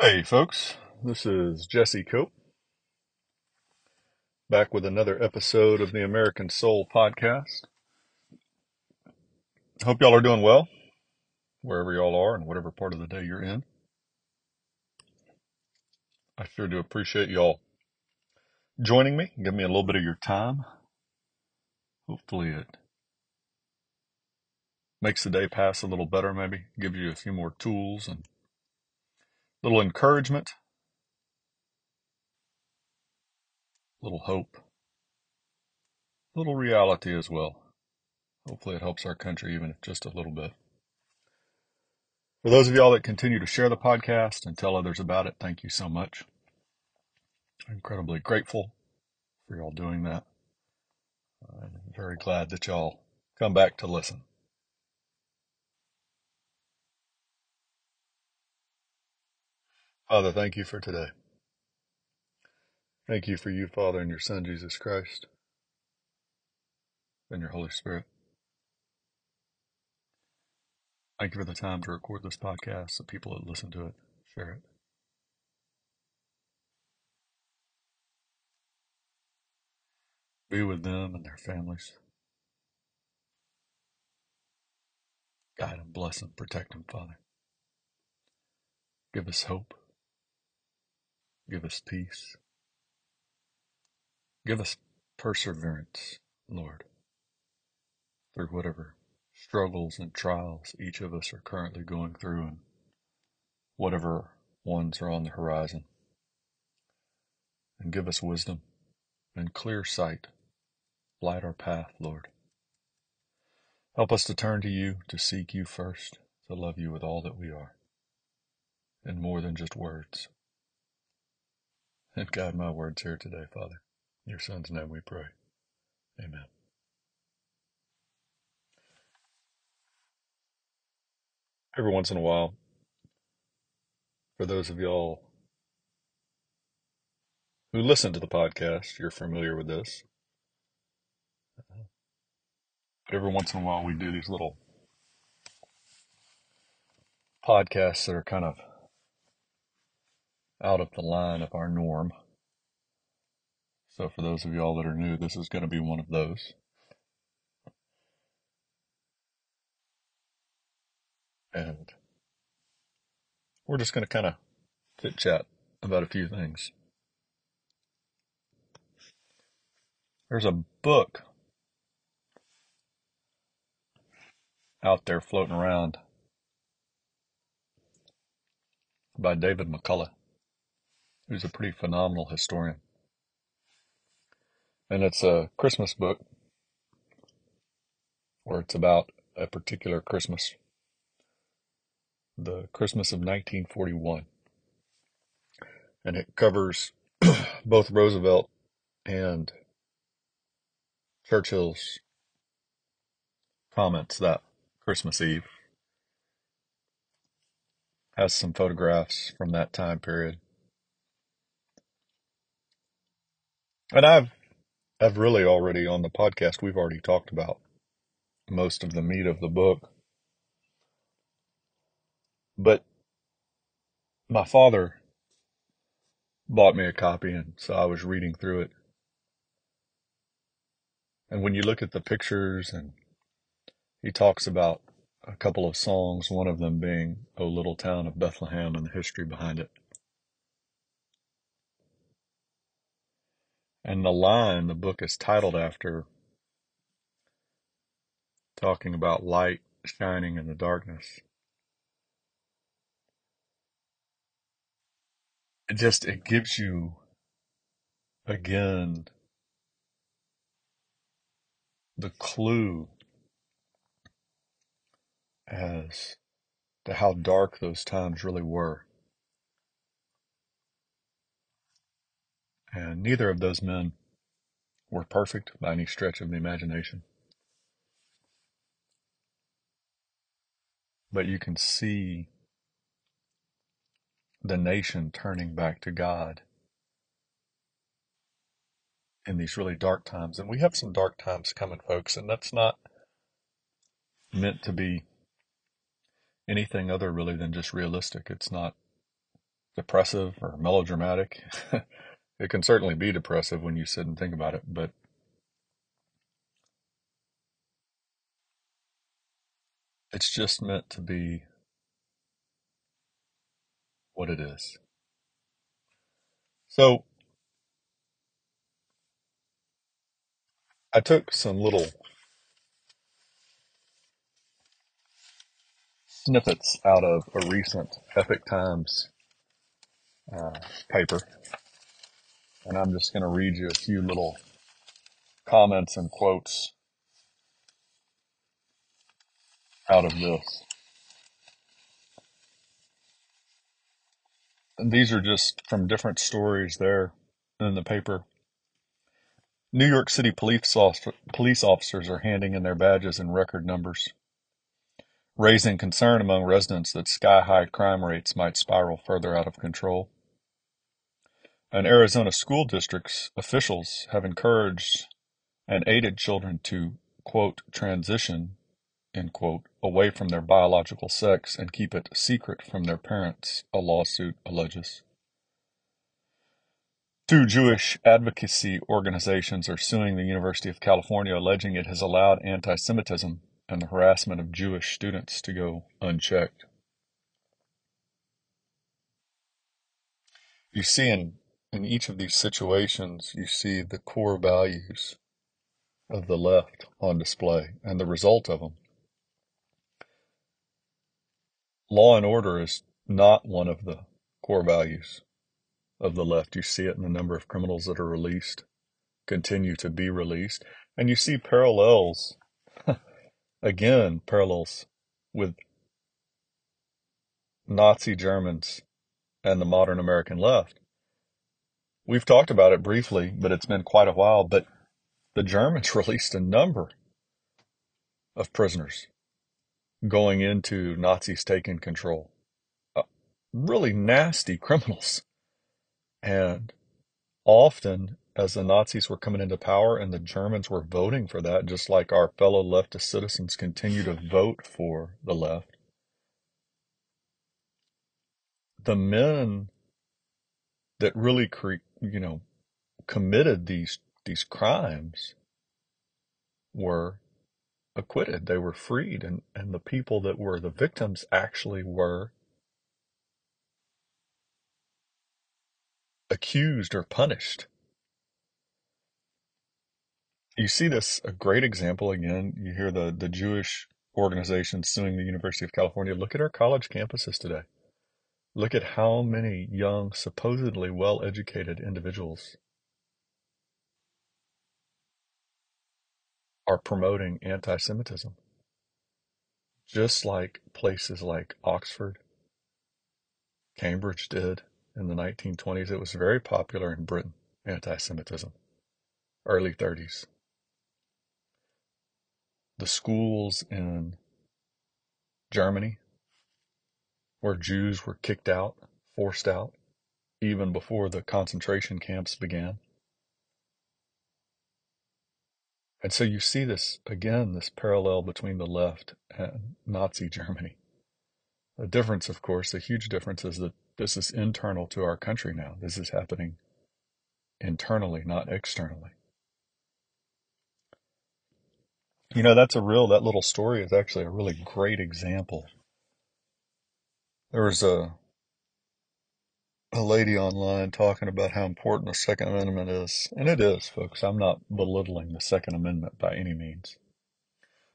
Hey, folks. This is Jesse Cope back with another episode of the American Soul Podcast. Hope y'all are doing well, wherever y'all are and whatever part of the day you're in. I sure do appreciate y'all joining me, give me a little bit of your time. Hopefully, it makes the day pass a little better, maybe, gives you a few more tools and little encouragement, little hope, little reality as well. Hopefully, it helps our country even just a little bit. For those of y'all that continue to share the podcast and tell others about it, thank you so much. I'm incredibly grateful for y'all doing that. I'm very glad that y'all come back to listen. Father, thank you for today. Thank you for you, Father, and your Son, Jesus Christ, and your Holy Spirit. Thank you for the time to record this podcast, so people that listen to it, share it. Be with them and their families. Guide them, bless them, protect them, Father. Give us hope. Give us peace. Give us perseverance, Lord, through whatever struggles and trials each of us are currently going through and whatever ones are on the horizon. And give us wisdom and clear sight. Light our path, Lord. Help us to turn to you, to seek you first, to love you with all that we are, and more than just words. And guide my words here today, Father. In your Son's name we pray. Amen. Every once in a while, for those of y'all who listen to the podcast, you're familiar with this. But every once in a while, we do these little podcasts that are kind of out of the line of our norm. So, for those of y'all that are new, this is going to be one of those. And we're just going to kind of chit chat about a few things. There's a book out there floating around by David McCullough, who's a pretty phenomenal historian. And it's a Christmas book where it's about a particular Christmas, the Christmas of 1941. And it covers both Roosevelt and Churchill's comments that Christmas Eve. Has some photographs from that time period. And I've I've really already on the podcast we've already talked about most of the meat of the book. But my father bought me a copy and so I was reading through it. And when you look at the pictures and he talks about a couple of songs, one of them being O Little Town of Bethlehem and the history behind it. And the line the book is titled after, talking about light shining in the darkness. It just, it gives you, again, the clue as to how dark those times really were. And neither of those men were perfect by any stretch of the imagination. But you can see the nation turning back to God in these really dark times. And we have some dark times coming, folks, and that's not meant to be anything other really than just realistic. It's not depressive or melodramatic. it can certainly be depressive when you sit and think about it, but it's just meant to be what it is. So I took some little snippets out of a recent Epoch Times uh, paper, and I'm just going to read you a few little comments and quotes out of this. And these are just from different stories there in the paper. New York City police, police officers are handing in their badges in record numbers raising concern among residents that sky-high crime rates might spiral further out of control. And Arizona school districts officials have encouraged and aided children to, quote, transition, end quote, away from their biological sex and keep it secret from their parents, a lawsuit alleges. Two Jewish advocacy organizations are suing the University of California alleging it has allowed anti Semitism and the harassment of Jewish students to go unchecked. You see in, in each of these situations, you see the core values of the left on display and the result of them. Law and order is not one of the core values of the left. You see it in the number of criminals that are released, continue to be released, and you see parallels Again, parallels with Nazi Germans and the modern American left. We've talked about it briefly, but it's been quite a while. But the Germans released a number of prisoners going into Nazis taking control. Uh, really nasty criminals. And often as the Nazis were coming into power and the Germans were voting for that, just like our fellow leftist citizens continue to vote for the left. The men that really, cre- you know, committed these these crimes were acquitted. They were freed, and and the people that were the victims actually were accused or punished you see this a great example again. You hear the the Jewish organization suing the University of California. Look at our college campuses today. Look at how many young, supposedly well educated individuals are promoting anti Semitism. Just like places like Oxford, Cambridge did in the 1920s. It was very popular in Britain, anti Semitism, early 30s the schools in Germany where Jews were kicked out, forced out, even before the concentration camps began. And so you see this again, this parallel between the left and Nazi Germany. The difference, of course, the huge difference is that this is internal to our country now. This is happening internally, not externally. You know, that's a real, that little story is actually a really great example. There was a, a lady online talking about how important the Second Amendment is. And it is, folks. I'm not belittling the Second Amendment by any means.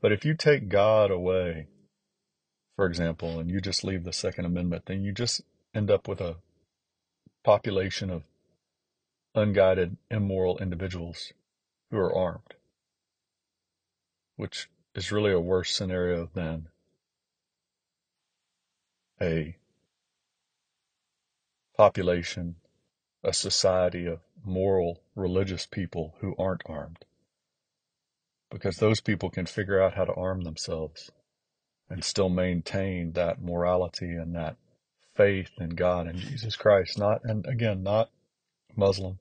But if you take God away, for example, and you just leave the Second Amendment, then you just end up with a population of unguided, immoral individuals who are armed which is really a worse scenario than a population, a society of moral, religious people who aren't armed. Because those people can figure out how to arm themselves and still maintain that morality and that faith in God and Jesus Christ. Not, and again, not Muslim,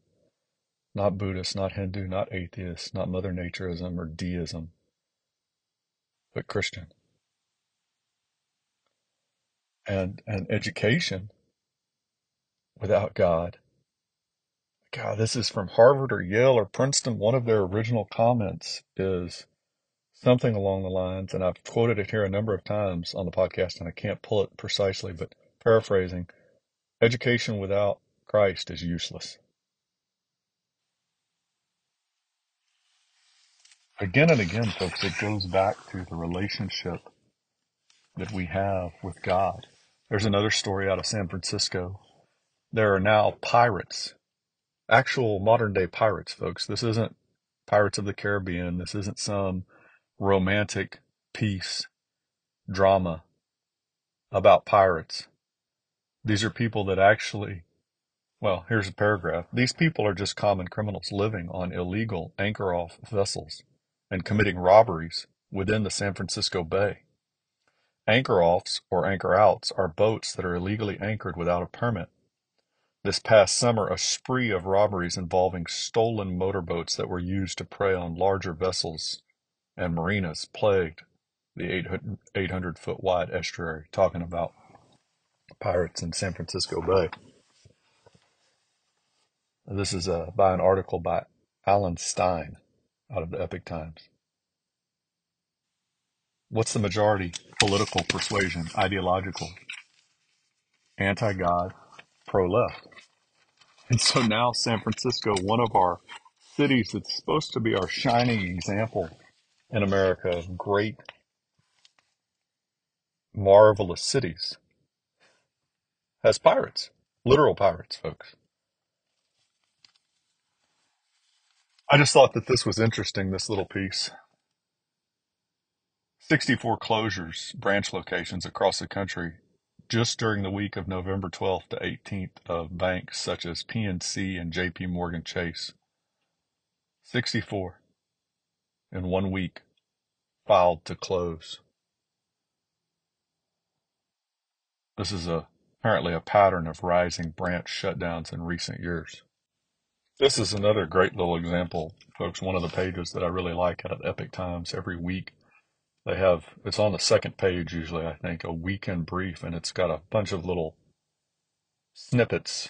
not Buddhist, not Hindu, not atheist, not Mother Natureism or deism, but Christian. And and education without God. God, this is from Harvard or Yale or Princeton. One of their original comments is something along the lines, and I've quoted it here a number of times on the podcast, and I can't pull it precisely, but paraphrasing education without Christ is useless. Again and again, folks, it goes back to the relationship that we have with God. There's another story out of San Francisco. There are now pirates, actual modern day pirates, folks. This isn't Pirates of the Caribbean. This isn't some romantic piece drama about pirates. These are people that actually, well, here's a paragraph. These people are just common criminals living on illegal anchor off vessels and committing robberies within the San Francisco Bay. Anchor offs or anchor outs are boats that are illegally anchored without a permit. This past summer, a spree of robberies involving stolen motorboats that were used to prey on larger vessels and marinas plagued the 800 foot wide estuary, talking about pirates in San Francisco Bay. This is uh, by an article by Alan Stein out of the Epoch Times. What's the majority political persuasion, ideological, anti God, pro left? And so now San Francisco, one of our cities that's supposed to be our shining example in America of great, marvelous cities, has pirates, literal pirates, folks. I just thought that this was interesting, this little piece. 64 closures, branch locations across the country just during the week of November 12th to 18th of banks such as PNC and JP Morgan Chase. 64 in one week filed to close. This is a, apparently a pattern of rising branch shutdowns in recent years. This is another great little example, folks. One of the pages that I really like out of Epoch Times every week they have, it's on the second page usually, I think, a weekend brief, and it's got a bunch of little snippets,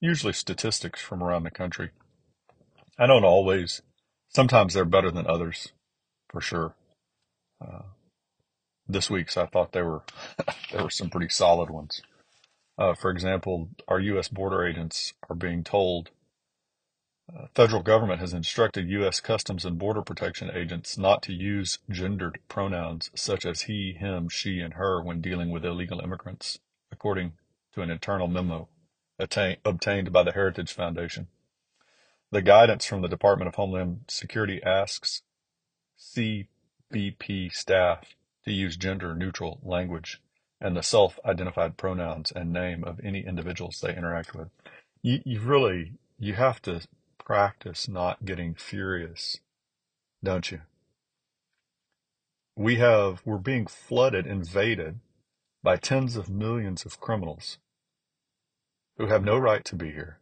usually statistics from around the country. I don't always, sometimes they're better than others, for sure. Uh, this week's, I thought there were, there were some pretty solid ones. Uh, for example, our U.S. border agents are being told federal government has instructed U.S. Customs and Border Protection agents not to use gendered pronouns such as he, him, she, and her when dealing with illegal immigrants, according to an internal memo attain, obtained by the Heritage Foundation. The guidance from the Department of Homeland Security asks CBP staff to use gender neutral language and the self identified pronouns and name of any individuals they interact with. You, you really, you have to practice not getting furious, don't you? We have, we're being flooded, invaded by tens of millions of criminals who have no right to be here,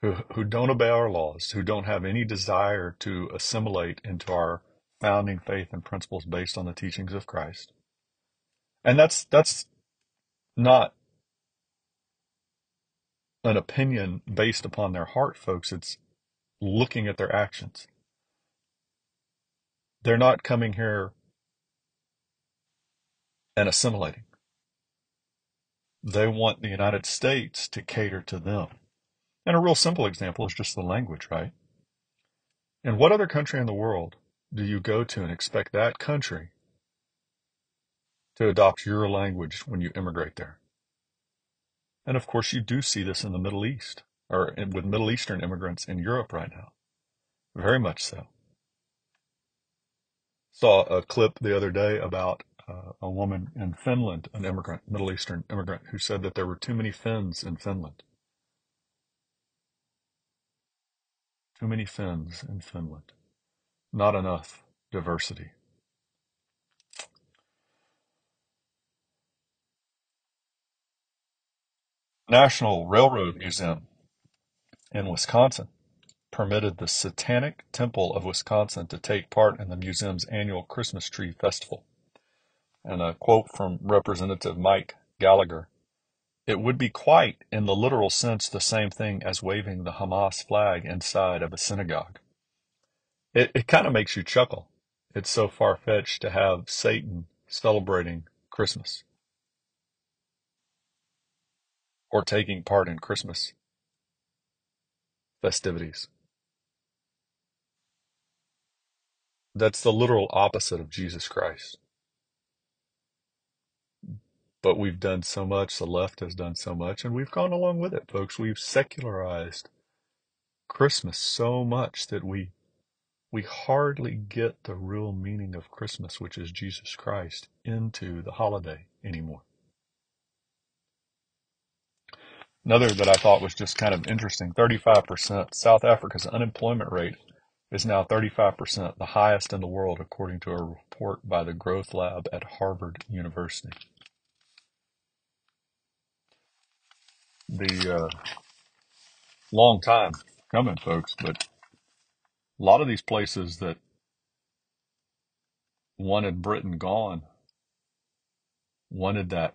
who, who don't obey our laws, who don't have any desire to assimilate into our founding faith and principles based on the teachings of Christ. And that's, that's not an opinion based upon their heart, folks. It's looking at their actions. They're not coming here and assimilating. They want the United States to cater to them. And a real simple example is just the language, right? In what other country in the world do you go to and expect that country to adopt your language when you immigrate there? And of course, you do see this in the Middle East or with Middle Eastern immigrants in Europe right now. Very much so. Saw a clip the other day about uh, a woman in Finland, an immigrant, Middle Eastern immigrant, who said that there were too many Finns in Finland. Too many Finns in Finland. Not enough diversity. National Railroad Museum in Wisconsin permitted the Satanic Temple of Wisconsin to take part in the museum's annual Christmas Tree Festival. And a quote from Representative Mike Gallagher It would be quite, in the literal sense, the same thing as waving the Hamas flag inside of a synagogue. It, it kind of makes you chuckle. It's so far fetched to have Satan celebrating Christmas or taking part in Christmas festivities. That's the literal opposite of Jesus Christ. But we've done so much, the left has done so much, and we've gone along with it, folks. We've secularized Christmas so much that we we hardly get the real meaning of Christmas, which is Jesus Christ, into the holiday anymore. Another that I thought was just kind of interesting 35%. South Africa's unemployment rate is now 35%, the highest in the world, according to a report by the Growth Lab at Harvard University. The uh, long time coming, folks, but a lot of these places that wanted Britain gone wanted that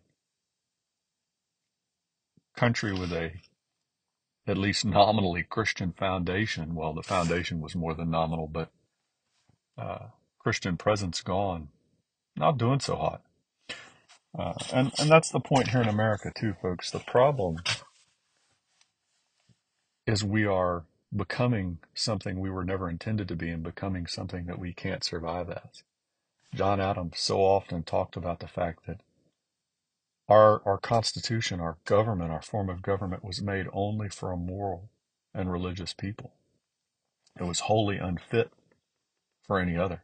country with a at least nominally Christian foundation. Well, the foundation was more than nominal, but uh, Christian presence gone. Not doing so hot. Uh, and, and that's the point here in America, too, folks. The problem is we are becoming something we were never intended to be and becoming something that we can't survive as. John Adams so often talked about the fact that our, our Constitution, our government, our form of government was made only for a moral and religious people. It was wholly unfit for any other.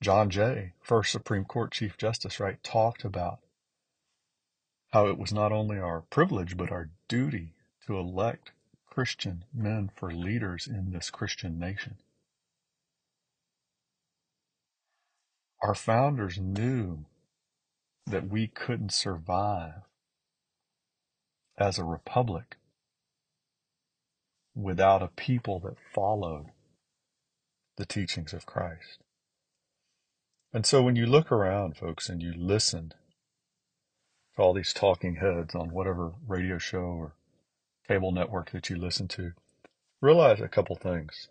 John Jay, first Supreme Court Chief Justice, right, talked about how it was not only our privilege but our duty to elect Christian men for leaders in this Christian nation. Our founders knew that we couldn't survive as a republic without a people that followed the teachings of Christ. And so when you look around, folks, and you listen to all these talking heads on whatever radio show or cable network that you listen to, realize a couple things.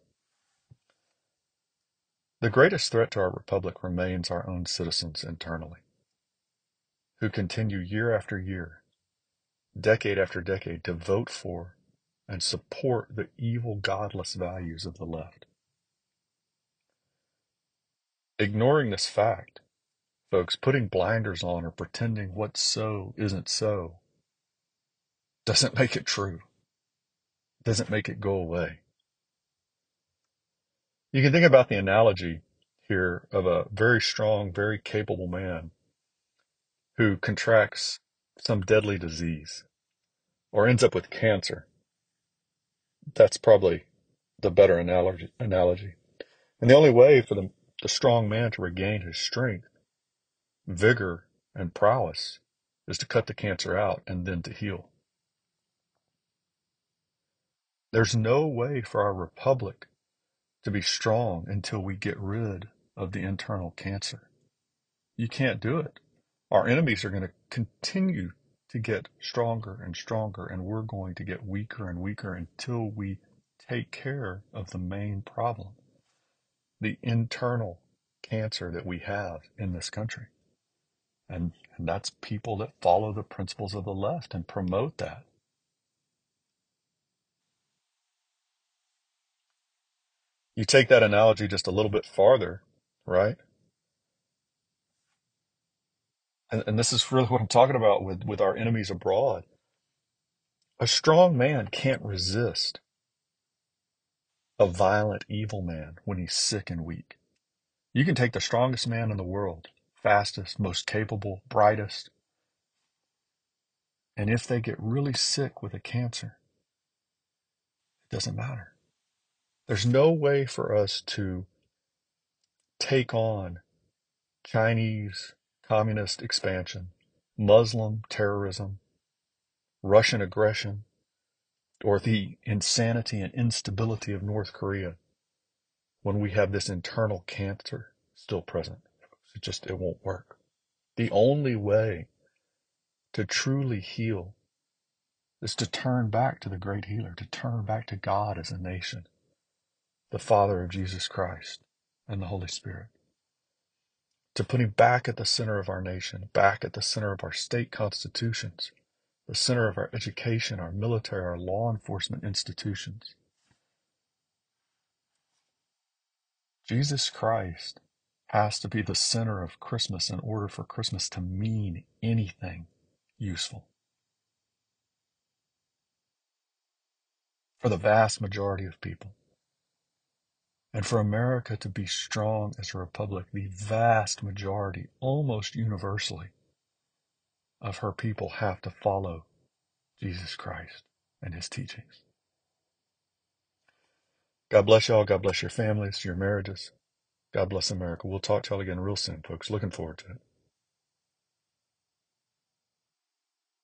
The greatest threat to our republic remains our own citizens internally who continue year after year, decade after decade, to vote for and support the evil, godless values of the left. Ignoring this fact, folks, putting blinders on or pretending what's so isn't so, doesn't make it true, doesn't make it go away. You can think about the analogy here of a very strong, very capable man who contracts some deadly disease or ends up with cancer. That's probably the better analogy. analogy. And the only way for the, the strong man to regain his strength, vigor, and prowess is to cut the cancer out and then to heal. There's no way for our republic to be strong until we get rid of the internal cancer. You can't do it our enemies are going to continue to get stronger and stronger, and we're going to get weaker and weaker until we take care of the main problem the internal cancer that we have in this country. And, and that's people that follow the principles of the left and promote that. You take that analogy just a little bit farther, right? And, and this is really what I'm talking about with, with our enemies abroad. A strong man can't resist a violent, evil man when he's sick and weak. You can take the strongest man in the world, fastest, most capable, brightest, and if they get really sick with a cancer, it doesn't matter. There's no way for us to take on Chinese communist expansion, Muslim terrorism, Russian aggression, or the insanity and instability of North Korea when we have this internal cancer still present. It just, it won't work. The only way to truly heal is to turn back to the great healer, to turn back to God as a nation, the Father of Jesus Christ and the Holy Spirit, to put Him back at the center of our nation, back at the center of our state constitutions, the center of our education, our military, our law enforcement institutions. Jesus Christ has to be the center of Christmas in order for Christmas to mean anything useful. For the vast majority of people. And for America to be strong as a republic, the vast majority, almost universally, of her people have to follow Jesus Christ and his teachings. God bless y'all. God bless your families, your marriages. God bless America. We'll talk to y'all again real soon, folks. Looking forward to it.